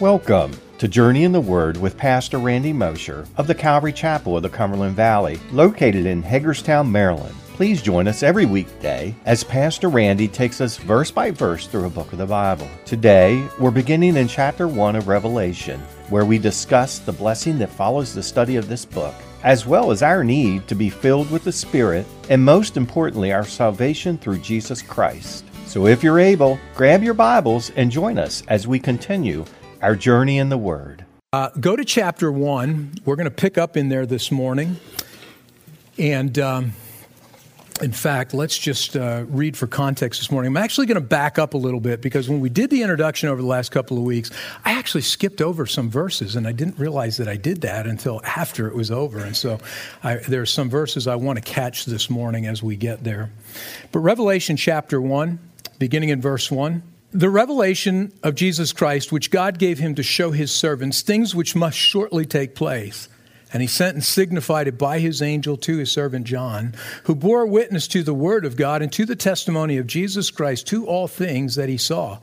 Welcome to Journey in the Word with Pastor Randy Mosher of the Calvary Chapel of the Cumberland Valley, located in Hagerstown, Maryland. Please join us every weekday as Pastor Randy takes us verse by verse through a book of the Bible. Today, we're beginning in chapter 1 of Revelation, where we discuss the blessing that follows the study of this book, as well as our need to be filled with the Spirit, and most importantly, our salvation through Jesus Christ. So if you're able, grab your Bibles and join us as we continue our journey in the Word. Uh, go to chapter 1. We're going to pick up in there this morning. And um, in fact, let's just uh, read for context this morning. I'm actually going to back up a little bit because when we did the introduction over the last couple of weeks, I actually skipped over some verses, and I didn't realize that I did that until after it was over. And so I, there are some verses I want to catch this morning as we get there. But Revelation chapter 1, beginning in verse 1. The revelation of Jesus Christ, which God gave him to show his servants things which must shortly take place. And he sent and signified it by his angel to his servant John, who bore witness to the word of God and to the testimony of Jesus Christ to all things that he saw.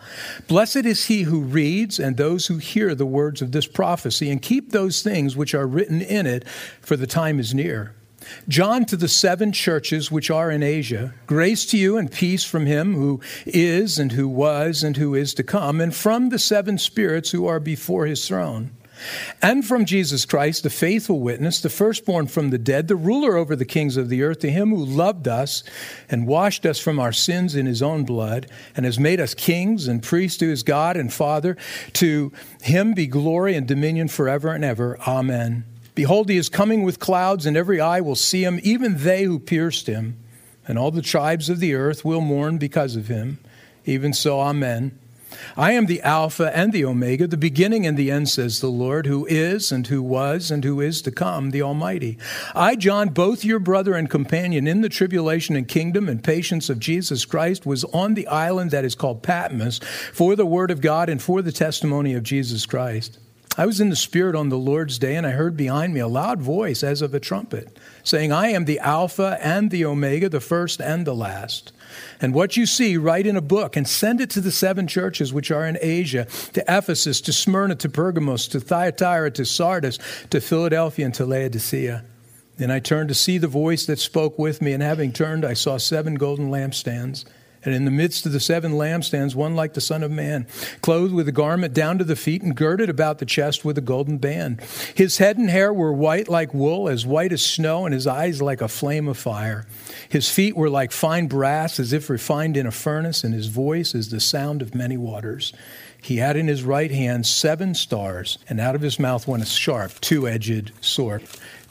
Blessed is he who reads and those who hear the words of this prophecy and keep those things which are written in it, for the time is near. John to the seven churches which are in Asia, grace to you and peace from him who is and who was and who is to come, and from the seven spirits who are before his throne. And from Jesus Christ, the faithful witness, the firstborn from the dead, the ruler over the kings of the earth, to him who loved us and washed us from our sins in his own blood, and has made us kings and priests to his God and Father, to him be glory and dominion forever and ever. Amen. Behold, he is coming with clouds, and every eye will see him, even they who pierced him. And all the tribes of the earth will mourn because of him. Even so, Amen. I am the Alpha and the Omega, the beginning and the end, says the Lord, who is and who was and who is to come, the Almighty. I, John, both your brother and companion in the tribulation and kingdom and patience of Jesus Christ, was on the island that is called Patmos for the word of God and for the testimony of Jesus Christ. I was in the Spirit on the Lord's day, and I heard behind me a loud voice as of a trumpet, saying, I am the Alpha and the Omega, the first and the last. And what you see, write in a book and send it to the seven churches which are in Asia to Ephesus, to Smyrna, to Pergamos, to Thyatira, to Sardis, to Philadelphia, and to Laodicea. Then I turned to see the voice that spoke with me, and having turned, I saw seven golden lampstands. And in the midst of the seven lampstands, one like the Son of Man, clothed with a garment down to the feet and girded about the chest with a golden band. His head and hair were white like wool, as white as snow, and his eyes like a flame of fire. His feet were like fine brass, as if refined in a furnace, and his voice is the sound of many waters. He had in his right hand seven stars, and out of his mouth went a sharp, two edged sword.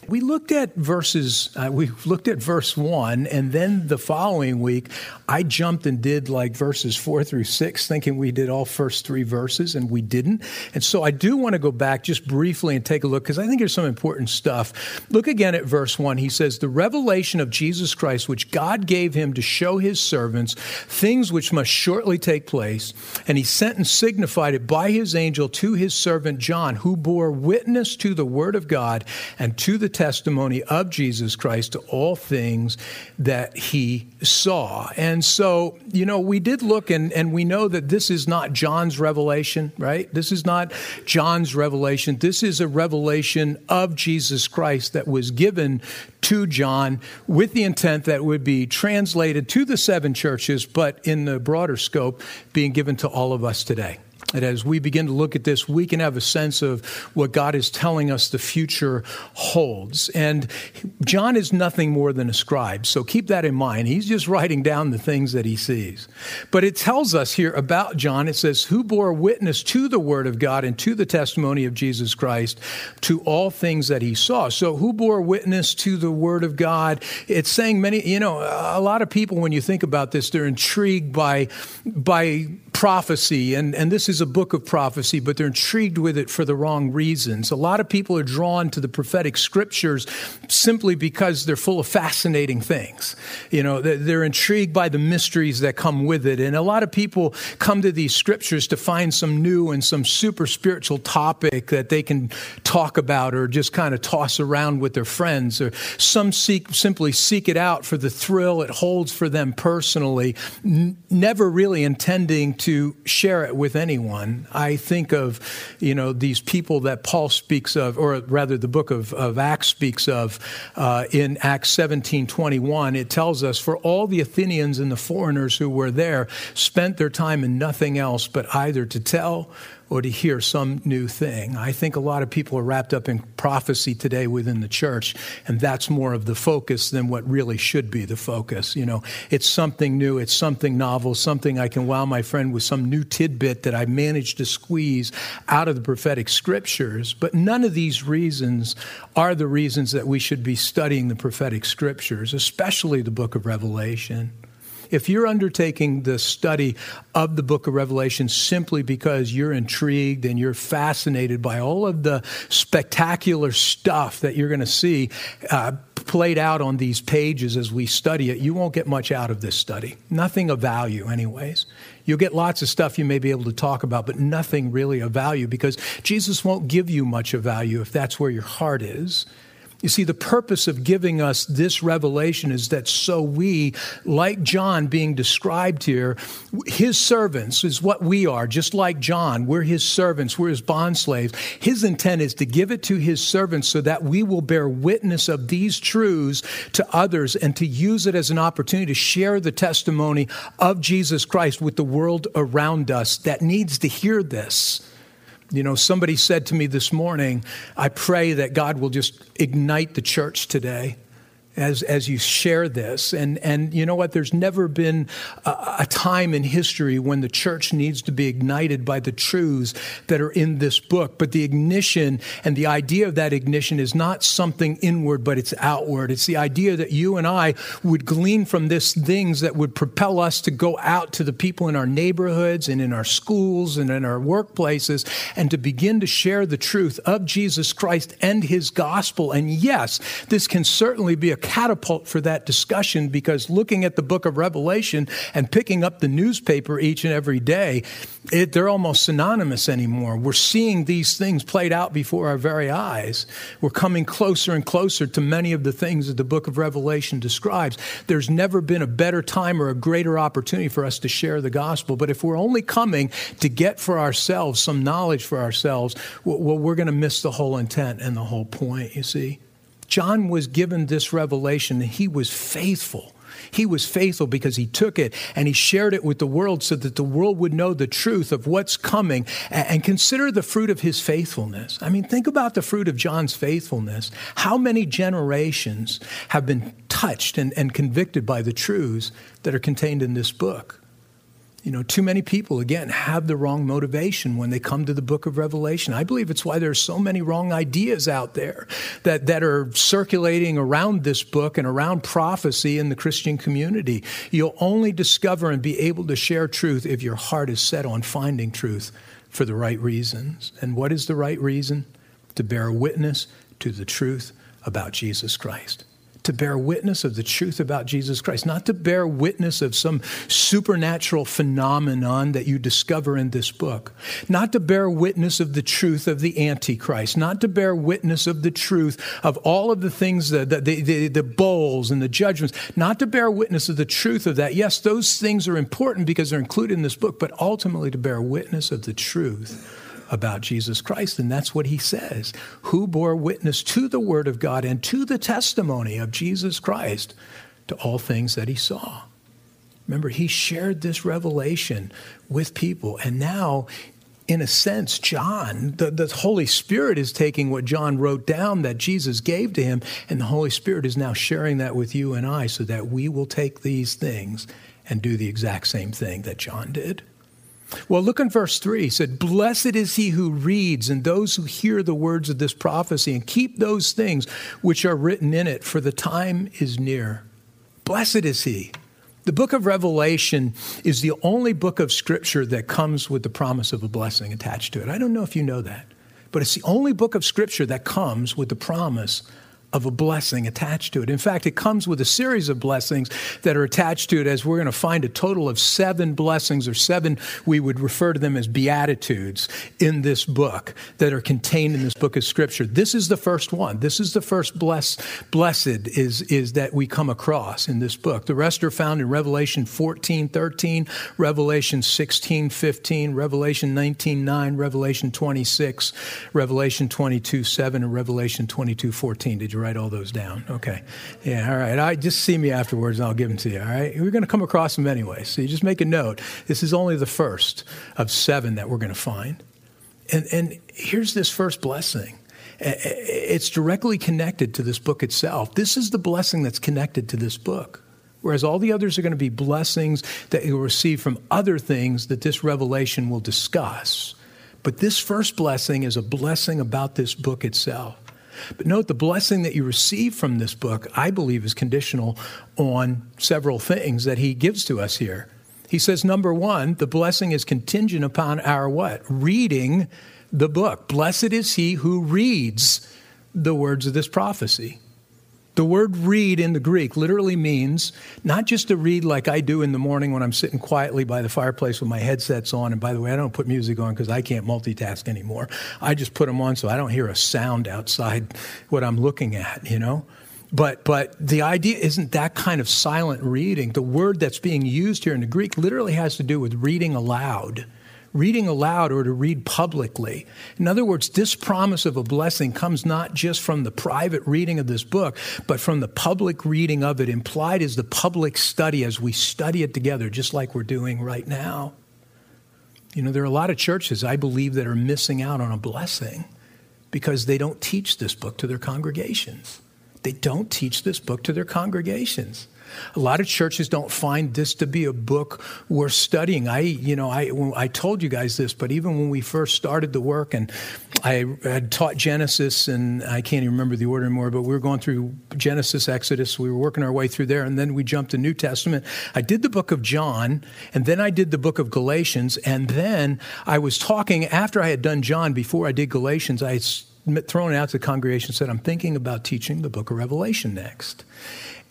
We looked at verses, uh, we looked at verse one, and then the following week, I jumped and did like verses four through six, thinking we did all first three verses, and we didn't. And so I do want to go back just briefly and take a look, because I think there's some important stuff. Look again at verse one. He says, The revelation of Jesus Christ, which God gave him to show his servants things which must shortly take place, and he sent and signified it by his angel to his servant John, who bore witness to the word of God and to the testimony of Jesus Christ to all things that he saw. And so, you know, we did look and, and we know that this is not John's revelation, right? This is not John's revelation. This is a revelation of Jesus Christ that was given to John with the intent that would be translated to the seven churches, but in the broader scope, being given to all of us today. And as we begin to look at this, we can have a sense of what God is telling us the future holds. And John is nothing more than a scribe, so keep that in mind. He's just writing down the things that he sees. But it tells us here about John, it says, who bore witness to the word of God and to the testimony of Jesus Christ to all things that he saw. So, who bore witness to the word of God? It's saying many, you know, a lot of people, when you think about this, they're intrigued by, by prophecy, and, and this is a book of prophecy, but they're intrigued with it for the wrong reasons. A lot of people are drawn to the prophetic scriptures simply because they're full of fascinating things. You know, they're intrigued by the mysteries that come with it. And a lot of people come to these scriptures to find some new and some super spiritual topic that they can talk about or just kind of toss around with their friends. Or some seek, simply seek it out for the thrill it holds for them personally, n- never really intending to to share it with anyone. I think of, you know, these people that Paul speaks of, or rather the book of, of Acts speaks of uh, in Acts 17 21. It tells us, For all the Athenians and the foreigners who were there spent their time in nothing else but either to tell or to hear some new thing. I think a lot of people are wrapped up in prophecy today within the church, and that's more of the focus than what really should be the focus. You know, it's something new, it's something novel, something I can wow my friend with some new tidbit that I managed to squeeze out of the prophetic scriptures. But none of these reasons are the reasons that we should be studying the prophetic scriptures, especially the book of Revelation. If you're undertaking the study of the book of Revelation simply because you're intrigued and you're fascinated by all of the spectacular stuff that you're going to see uh, played out on these pages as we study it, you won't get much out of this study. Nothing of value, anyways. You'll get lots of stuff you may be able to talk about, but nothing really of value because Jesus won't give you much of value if that's where your heart is. You see, the purpose of giving us this revelation is that so we, like John being described here, his servants is what we are, just like John. We're his servants, we're his bondslaves. His intent is to give it to his servants so that we will bear witness of these truths to others and to use it as an opportunity to share the testimony of Jesus Christ with the world around us that needs to hear this. You know, somebody said to me this morning, I pray that God will just ignite the church today as, as you share this. And, and you know what? There's never been a, a, time in history when the church needs to be ignited by the truths that are in this book. But the ignition and the idea of that ignition is not something inward, but it's outward. It's the idea that you and I would glean from this things that would propel us to go out to the people in our neighborhoods and in our schools and in our workplaces and to begin to share the truth of Jesus Christ and his gospel. And yes, this can certainly be a catapult for that discussion because looking at the book of Revelation and picking up the newspaper each and every day, it, they're almost synonymous anymore. We're seeing these things played out before our very eyes. We're coming closer and closer to many of the things that the book of Revelation describes. There's never been a better time or a greater opportunity for us to share the gospel. But if we're only coming to get for ourselves some knowledge for ourselves, well, we're going to miss the whole intent and the whole point, you see. John was given this revelation he was faithful. He was faithful because he took it and he shared it with the world so that the world would know the truth of what's coming and consider the fruit of his faithfulness. I mean, think about the fruit of John's faithfulness. How many generations have been touched and, and convicted by the truths that are contained in this book? You know, too many people, again, have the wrong motivation when they come to the book of Revelation. I believe it's why there are so many wrong ideas out there that, that are circulating around this book and around prophecy in the Christian community. You'll only discover and be able to share truth if your heart is set on finding truth for the right reasons. And what is the right reason? To bear witness to the truth about Jesus Christ to bear witness of the truth about Jesus Christ, not to bear witness of some supernatural phenomenon that you discover in this book, not to bear witness of the truth of the Antichrist, not to bear witness of the truth of all of the things, the, the, the, the bowls and the judgments, not to bear witness of the truth of that. Yes, those things are important because they're included in this book, but ultimately to bear witness of the truth about Jesus Christ. And that's what he says who bore witness to the word of God and to the testimony of Jesus Christ to all things that he saw. Remember, he shared this revelation with people. And now, in a sense, John, the, the Holy Spirit is taking what John wrote down that Jesus gave to him, and the Holy Spirit is now sharing that with you and I so that we will take these things and do the exact same thing that John did. Well, look in verse 3. He said, Blessed is he who reads and those who hear the words of this prophecy and keep those things which are written in it, for the time is near. Blessed is he. The book of Revelation is the only book of Scripture that comes with the promise of a blessing attached to it. I don't know if you know that, but it's the only book of Scripture that comes with the promise of a blessing attached to it. In fact, it comes with a series of blessings that are attached to it, as we're going to find a total of seven blessings, or seven, we would refer to them as beatitudes in this book that are contained in this book of Scripture. This is the first one. This is the first bless, blessed is, is that we come across in this book. The rest are found in Revelation 14, 13, Revelation 16, 15, Revelation 19, 9, Revelation 26, Revelation 22, 7, and Revelation 22, 14. Did you write all those down? Okay. Yeah, all right. I just see me afterwards and I'll give them to you, all right? We're going to come across them anyway. So you just make a note. This is only the first of seven that we're going to find. And, and here's this first blessing. It's directly connected to this book itself. This is the blessing that's connected to this book. Whereas all the others are going to be blessings that you'll receive from other things that this revelation will discuss. But this first blessing is a blessing about this book itself. But note the blessing that you receive from this book, I believe, is conditional on several things that he gives to us here. He says, number one, the blessing is contingent upon our what? Reading the book. Blessed is he who reads the words of this prophecy. The word read in the Greek literally means not just to read like I do in the morning when I'm sitting quietly by the fireplace with my headsets on. And by the way, I don't put music on because I can't multitask anymore. I just put them on so I don't hear a sound outside what I'm looking at, you know? But, but the idea isn't that kind of silent reading. The word that's being used here in the Greek literally has to do with reading aloud reading aloud or to read publicly. In other words, this promise of a blessing comes not just from the private reading of this book, but from the public reading of it. Implied is the public study as we study it together, just like we're doing right now. You know, there are a lot of churches, I believe, that are missing out on a blessing because they don't teach this book to their congregations. They don't teach this book to their congregations. A lot of churches don't find this to be a book worth studying. I, you know, I, I told you guys this, but even when we first started the work and I had taught Genesis, and I can't even remember the order anymore, but we were going through Genesis, Exodus, we were working our way through there, and then we jumped to New Testament. I did the book of John, and then I did the book of Galatians, and then I was talking after I had done John, before I did Galatians, I thrown out to the congregation, said, I'm thinking about teaching the book of Revelation next.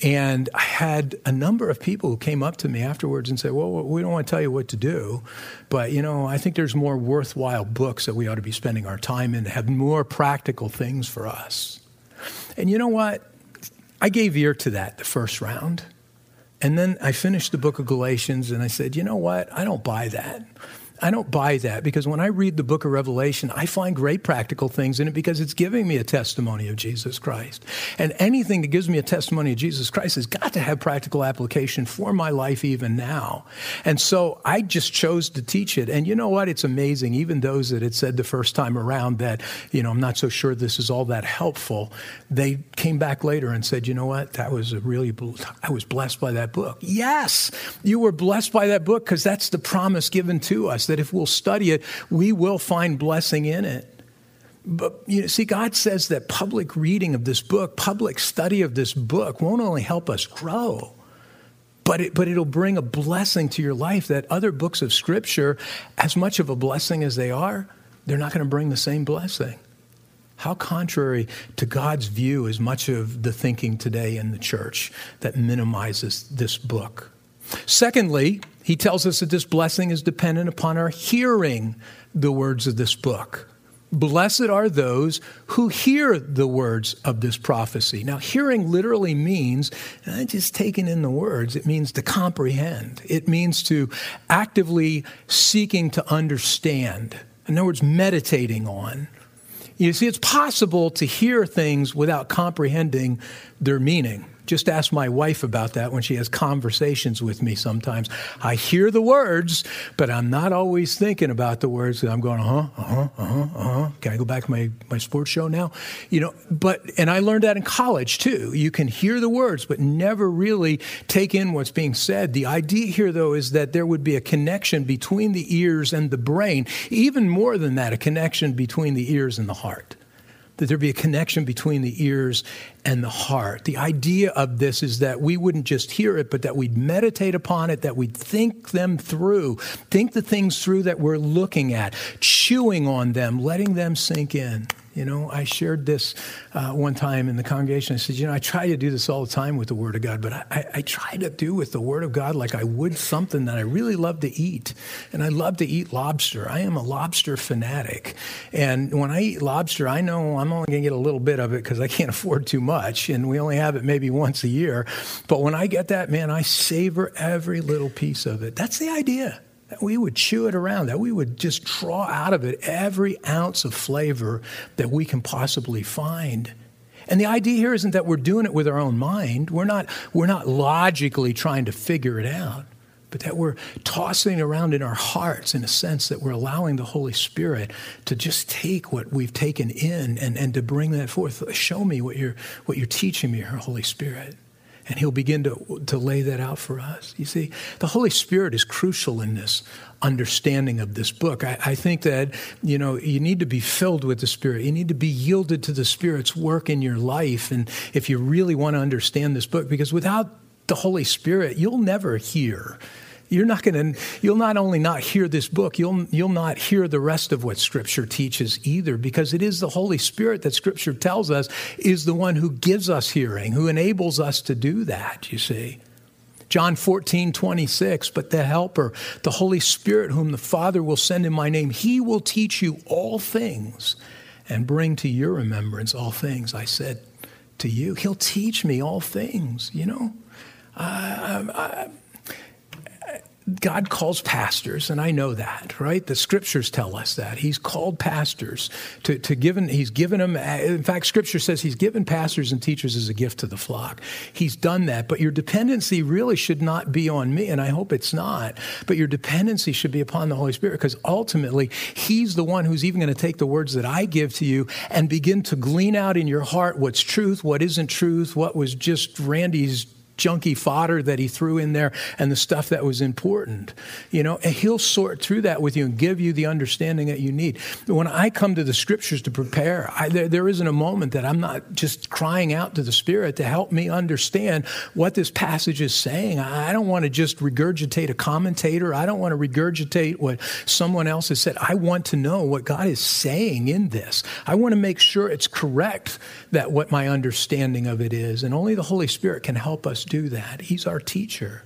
And I had a number of people who came up to me afterwards and said, Well, we don't want to tell you what to do, but you know, I think there's more worthwhile books that we ought to be spending our time in, that have more practical things for us. And you know what? I gave ear to that the first round. And then I finished the book of Galatians and I said, You know what? I don't buy that. I don't buy that because when I read the book of Revelation, I find great practical things in it because it's giving me a testimony of Jesus Christ. And anything that gives me a testimony of Jesus Christ has got to have practical application for my life even now. And so I just chose to teach it. And you know what? It's amazing. Even those that had said the first time around that, you know, I'm not so sure this is all that helpful, they came back later and said, you know what? That was a really, I was blessed by that book. Yes, you were blessed by that book because that's the promise given to us that if we'll study it, we will find blessing in it. But you know, see, God says that public reading of this book, public study of this book, won't only help us grow, but, it, but it'll bring a blessing to your life that other books of Scripture, as much of a blessing as they are, they're not going to bring the same blessing. How contrary to God's view is much of the thinking today in the church that minimizes this book. Secondly, he tells us that this blessing is dependent upon our hearing the words of this book. Blessed are those who hear the words of this prophecy. Now, hearing literally means not just taking in the words, it means to comprehend. It means to actively seeking to understand. In other words, meditating on. You see, it's possible to hear things without comprehending their meaning. Just ask my wife about that when she has conversations with me sometimes. I hear the words, but I'm not always thinking about the words. I'm going, uh huh, uh huh, uh huh, uh huh. Can I go back to my, my sports show now? You know, but, and I learned that in college too. You can hear the words, but never really take in what's being said. The idea here, though, is that there would be a connection between the ears and the brain. Even more than that, a connection between the ears and the heart that there be a connection between the ears and the heart. The idea of this is that we wouldn't just hear it, but that we'd meditate upon it, that we'd think them through, think the things through that we're looking at, chewing on them, letting them sink in. You know, I shared this uh, one time in the congregation. I said, you know, I try to do this all the time with the Word of God, but I, I try to do with the Word of God like I would something that I really love to eat. And I love to eat lobster. I am a lobster fanatic. And when I eat lobster, I know I'm only going to get a little bit of it because I can't afford too much. And we only have it maybe once a year. But when I get that, man, I savor every little piece of it. That's the idea that we would chew it around, that we would just draw out of it every ounce of flavor that we can possibly find. And the idea here isn't that we're doing it with our own mind. We're not, we're not logically trying to figure it out, but that we're tossing around in our hearts in a sense that we're allowing the Holy Spirit to just take what we've taken in and, and to bring that forth. Show me what you're, what you're teaching me, Holy Spirit and he'll begin to, to lay that out for us. You see, the Holy Spirit is crucial in this understanding of this book. I, I, think that, you know, you need to be filled with the Spirit. You need to be yielded to the Spirit's work in your life. And if you really want to understand this book, because without the Holy Spirit, you'll never hear you're not going to you'll not only not hear this book you'll you'll not hear the rest of what scripture teaches either because it is the holy spirit that scripture tells us is the one who gives us hearing who enables us to do that you see John 14, 26, but the Helper, the Holy Spirit, whom the Father will send in my name, he will teach you all things and bring to your remembrance all things I said to you. He'll teach me all things, you know. I, I, God calls pastors, and I know that, right? The scriptures tell us that. He's called pastors to, to given, he's given them, in fact, scripture says he's given pastors and teachers as a gift to the flock. He's done that, but your dependency really should not be on me, and I hope it's not, but your dependency should be upon the Holy Spirit because ultimately he's the one who's even going to take the words that I give to you and begin to glean out in your heart what's truth, what isn't truth, what was just Randy's junky fodder that he threw in there and the stuff that was important. You know, and he'll sort through that with you and give you the understanding that you need. When I come to the scriptures to prepare, I, there, there isn't a moment that I'm not just crying out to the Spirit to help me understand what this passage is saying. I don't want to just regurgitate a commentator. I don't want to regurgitate what someone else has said. I want to know what God is saying in this. I want to make sure it's correct that what my understanding of it is. And only the Holy Spirit can help us do that. He's our teacher.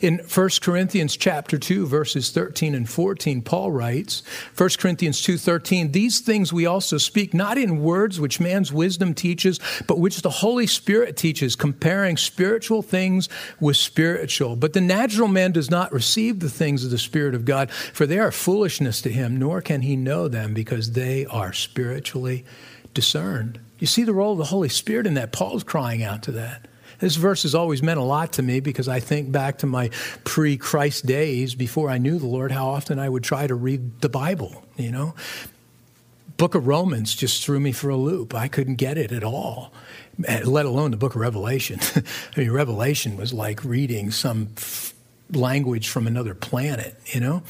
In 1 Corinthians chapter 2 verses 13 and 14 Paul writes 1 Corinthians 2:13 These things we also speak not in words which man's wisdom teaches but which the Holy Spirit teaches comparing spiritual things with spiritual but the natural man does not receive the things of the spirit of God for they are foolishness to him nor can he know them because they are spiritually discerned You see the role of the Holy Spirit in that Paul's crying out to that this verse has always meant a lot to me because I think back to my pre Christ days before I knew the Lord, how often I would try to read the Bible, you know. Book of Romans just threw me for a loop. I couldn't get it at all, eh, let alone the book of Revelation. I mean, Revelation was like reading some language from another planet, you know?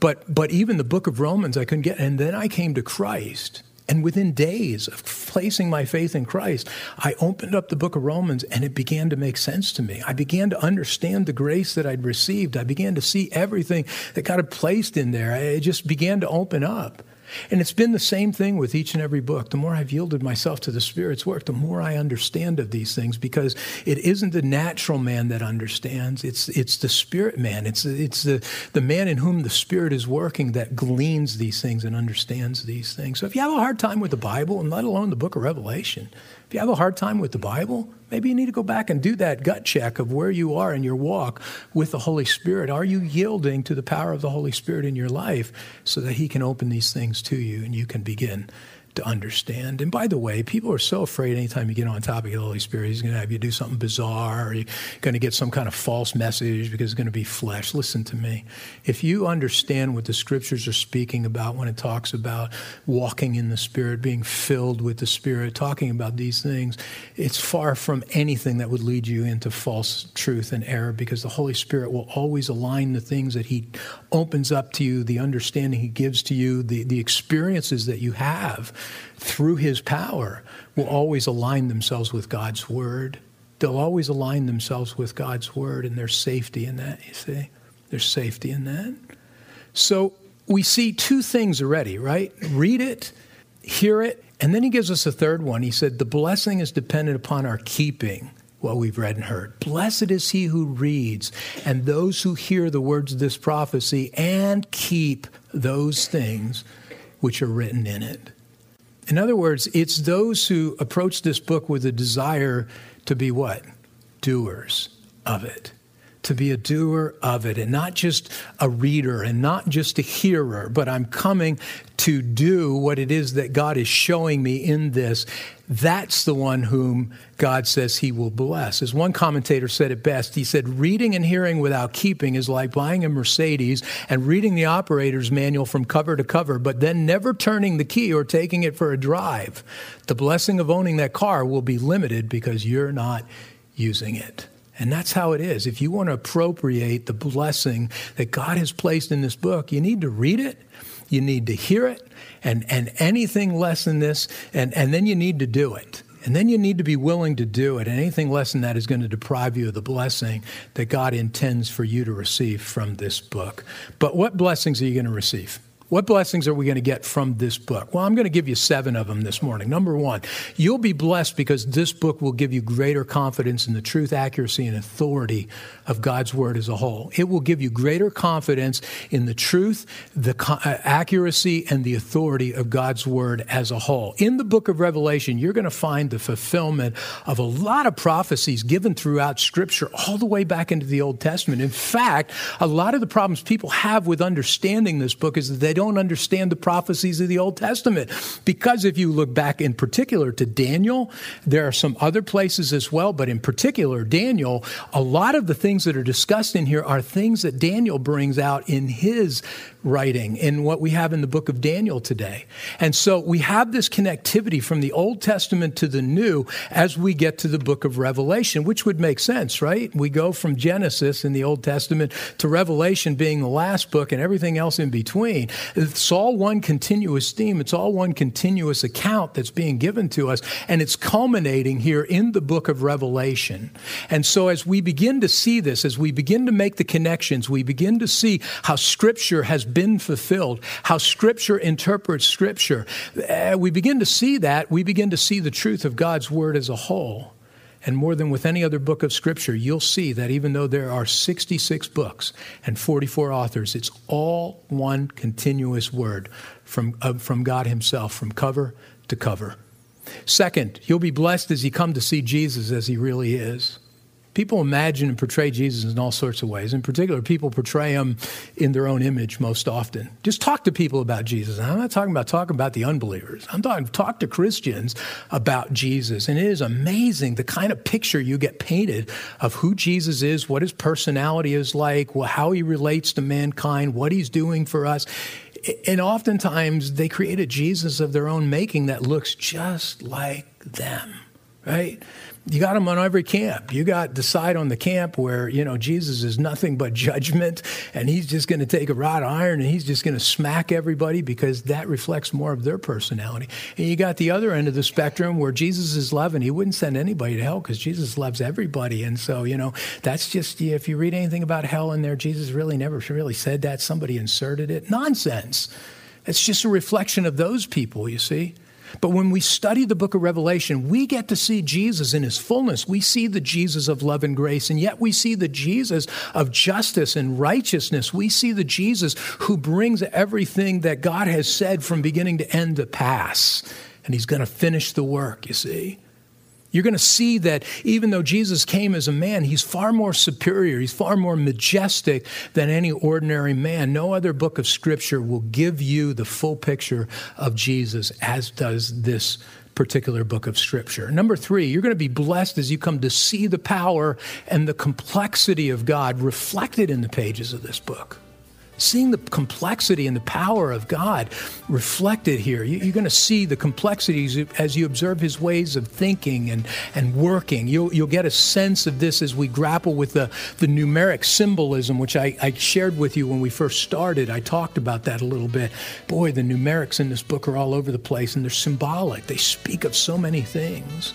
But, but even the book of Romans, I couldn't get. And then I came to Christ and within days of placing my faith in Christ, I opened up the book of Romans and it began to make sense to me. I began to understand the grace that I'd received. I began to see everything that God had placed in there. It just began to open up. And it's been the same thing with each and every book. The more I've yielded myself to the Spirit's work, the more I understand of these things because it isn't the natural man that understands. It's, it's the Spirit man. It's, it's the, the man in whom the Spirit is working that gleans these things and understands these things. So if you have a hard time with the Bible, and let alone the book of Revelation, if you have a hard time with the Bible, maybe you need to go back and do that gut check of where you are in your walk with the Holy Spirit. Are you yielding to the power of the Holy Spirit in your life so that He can open these things to you and you can begin to understand. And by the way, people are so afraid anytime you get on topic of the Holy Spirit, he's going to have you do something bizarre or you're going to get some kind of false message because it's going to be flesh. Listen to me. If you understand what the scriptures are speaking about when it talks about walking in the Spirit, being filled with the Spirit, talking about these things, it's far from anything that would lead you into false truth and error because the Holy Spirit will always align the things that he opens up to you, the understanding he gives to you, the, the experiences that you have through his power, will always align themselves with God's word. They'll always align themselves with God's word, and there's safety in that, you see? There's safety in that. So we see two things already, right? Read it, hear it, And then he gives us a third one. He said, The blessing is dependent upon our keeping what we've read and heard. Blessed is he who reads and those who hear the words of this prophecy and keep those things which are written in it. In other words, it's those who approach this book with a desire to be what? Doers of it to be a doer of it and not just a reader and not just a hearer, but I'm coming to do what it is that God is showing me in this. That's the one whom God says he will bless. As one commentator said it best, he said, Reading and hearing without keeping is like buying a Mercedes and reading the operator's manual from cover to cover, but then never turning the key or taking it for a drive. The blessing of owning that car will be limited because you're not using it. And that's how it is. If you want to appropriate the blessing that God has placed in this book, you need to read it, you need to hear it, and, and anything less than this, and, and then you need to do it. And then you need to be willing to do it. And anything less than that is going to deprive you of the blessing that God intends for you to receive from this book. But what blessings are you going to receive? What blessings are we going to get from this book? Well, I'm going to give you seven of them this morning. Number one, you'll be blessed because this book will give you greater confidence in the truth, accuracy, and authority of God's word as a whole. It will give you greater confidence in the truth, the uh, accuracy, and the authority of God's word as a whole. In the book of Revelation, you're going to find the fulfillment of a lot of prophecies given throughout Scripture all the way back into the Old Testament. In fact, a lot of the problems people have with understanding this book is that they don't don't understand the prophecies of the Old Testament. Because if you look back in particular to Daniel, there are some other places as well, but in particular, Daniel, a lot of the things that are discussed in here are things that Daniel brings out in his writing in what we have in the book of Daniel today. And so we have this connectivity from the Old Testament to the New as we get to the book of Revelation, which would make sense, right? We go from Genesis in the Old Testament to Revelation being the last book and everything else in between. It's all one continuous theme, it's all one continuous account that's being given to us, and it's culminating here in the book of Revelation. And so as we begin to see this, as we begin to make the connections, we begin to see how Scripture has been fulfilled, how Scripture interprets Scripture. Uh, we begin to see that. We begin to see the truth of God's Word as a whole. And more than with any other book of Scripture, you'll see that even though there are 66 books and 44 authors, it's all one continuous word from, uh, from God Himself, from cover to cover. Second, you'll be blessed as you come to see Jesus as He really is. People imagine and portray Jesus in all sorts of ways. In particular, people portray him in their own image most often. Just talk to people about Jesus. I'm not talking about talking about the unbelievers. I'm talking talk to Christians about Jesus. And it is amazing the kind of picture you get painted of who Jesus is, what his personality is like, how he relates to mankind, what he's doing for us. And oftentimes they create a Jesus of their own making that looks just like them, right? You got them on every camp. You got the side on the camp where, you know, Jesus is nothing but judgment and he's just going to take a rod of iron and he's just going to smack everybody because that reflects more of their personality. And you got the other end of the spectrum where Jesus is love and he wouldn't send anybody to hell because Jesus loves everybody. And so, you know, that's just, if you read anything about hell in there, Jesus really never really said that. Somebody inserted it. Nonsense. It's just a reflection of those people, you see. But when we study the book of Revelation, we get to see Jesus in his fullness. We see the Jesus of love and grace, and yet we see the Jesus of justice and righteousness. We see the Jesus who brings everything that God has said from beginning to end to pass. And he's going to finish the work, you see. You're going to see that even though Jesus came as a man, he's far more superior, he's far more majestic than any ordinary man. No other book of Scripture will give you the full picture of Jesus as does this particular book of Scripture. Number three, you're going to be blessed as you come to see the power and the complexity of God reflected in the pages of this book seeing the complexity and the power of God reflected here. You're going to see the complexities as you observe his ways of thinking and, and working. You'll, you'll get a sense of this as we grapple with the, the numeric symbolism, which I, I shared with you when we first started. I talked about that a little bit. Boy, the numerics in this book are all over the place and they're symbolic, they speak of so many things.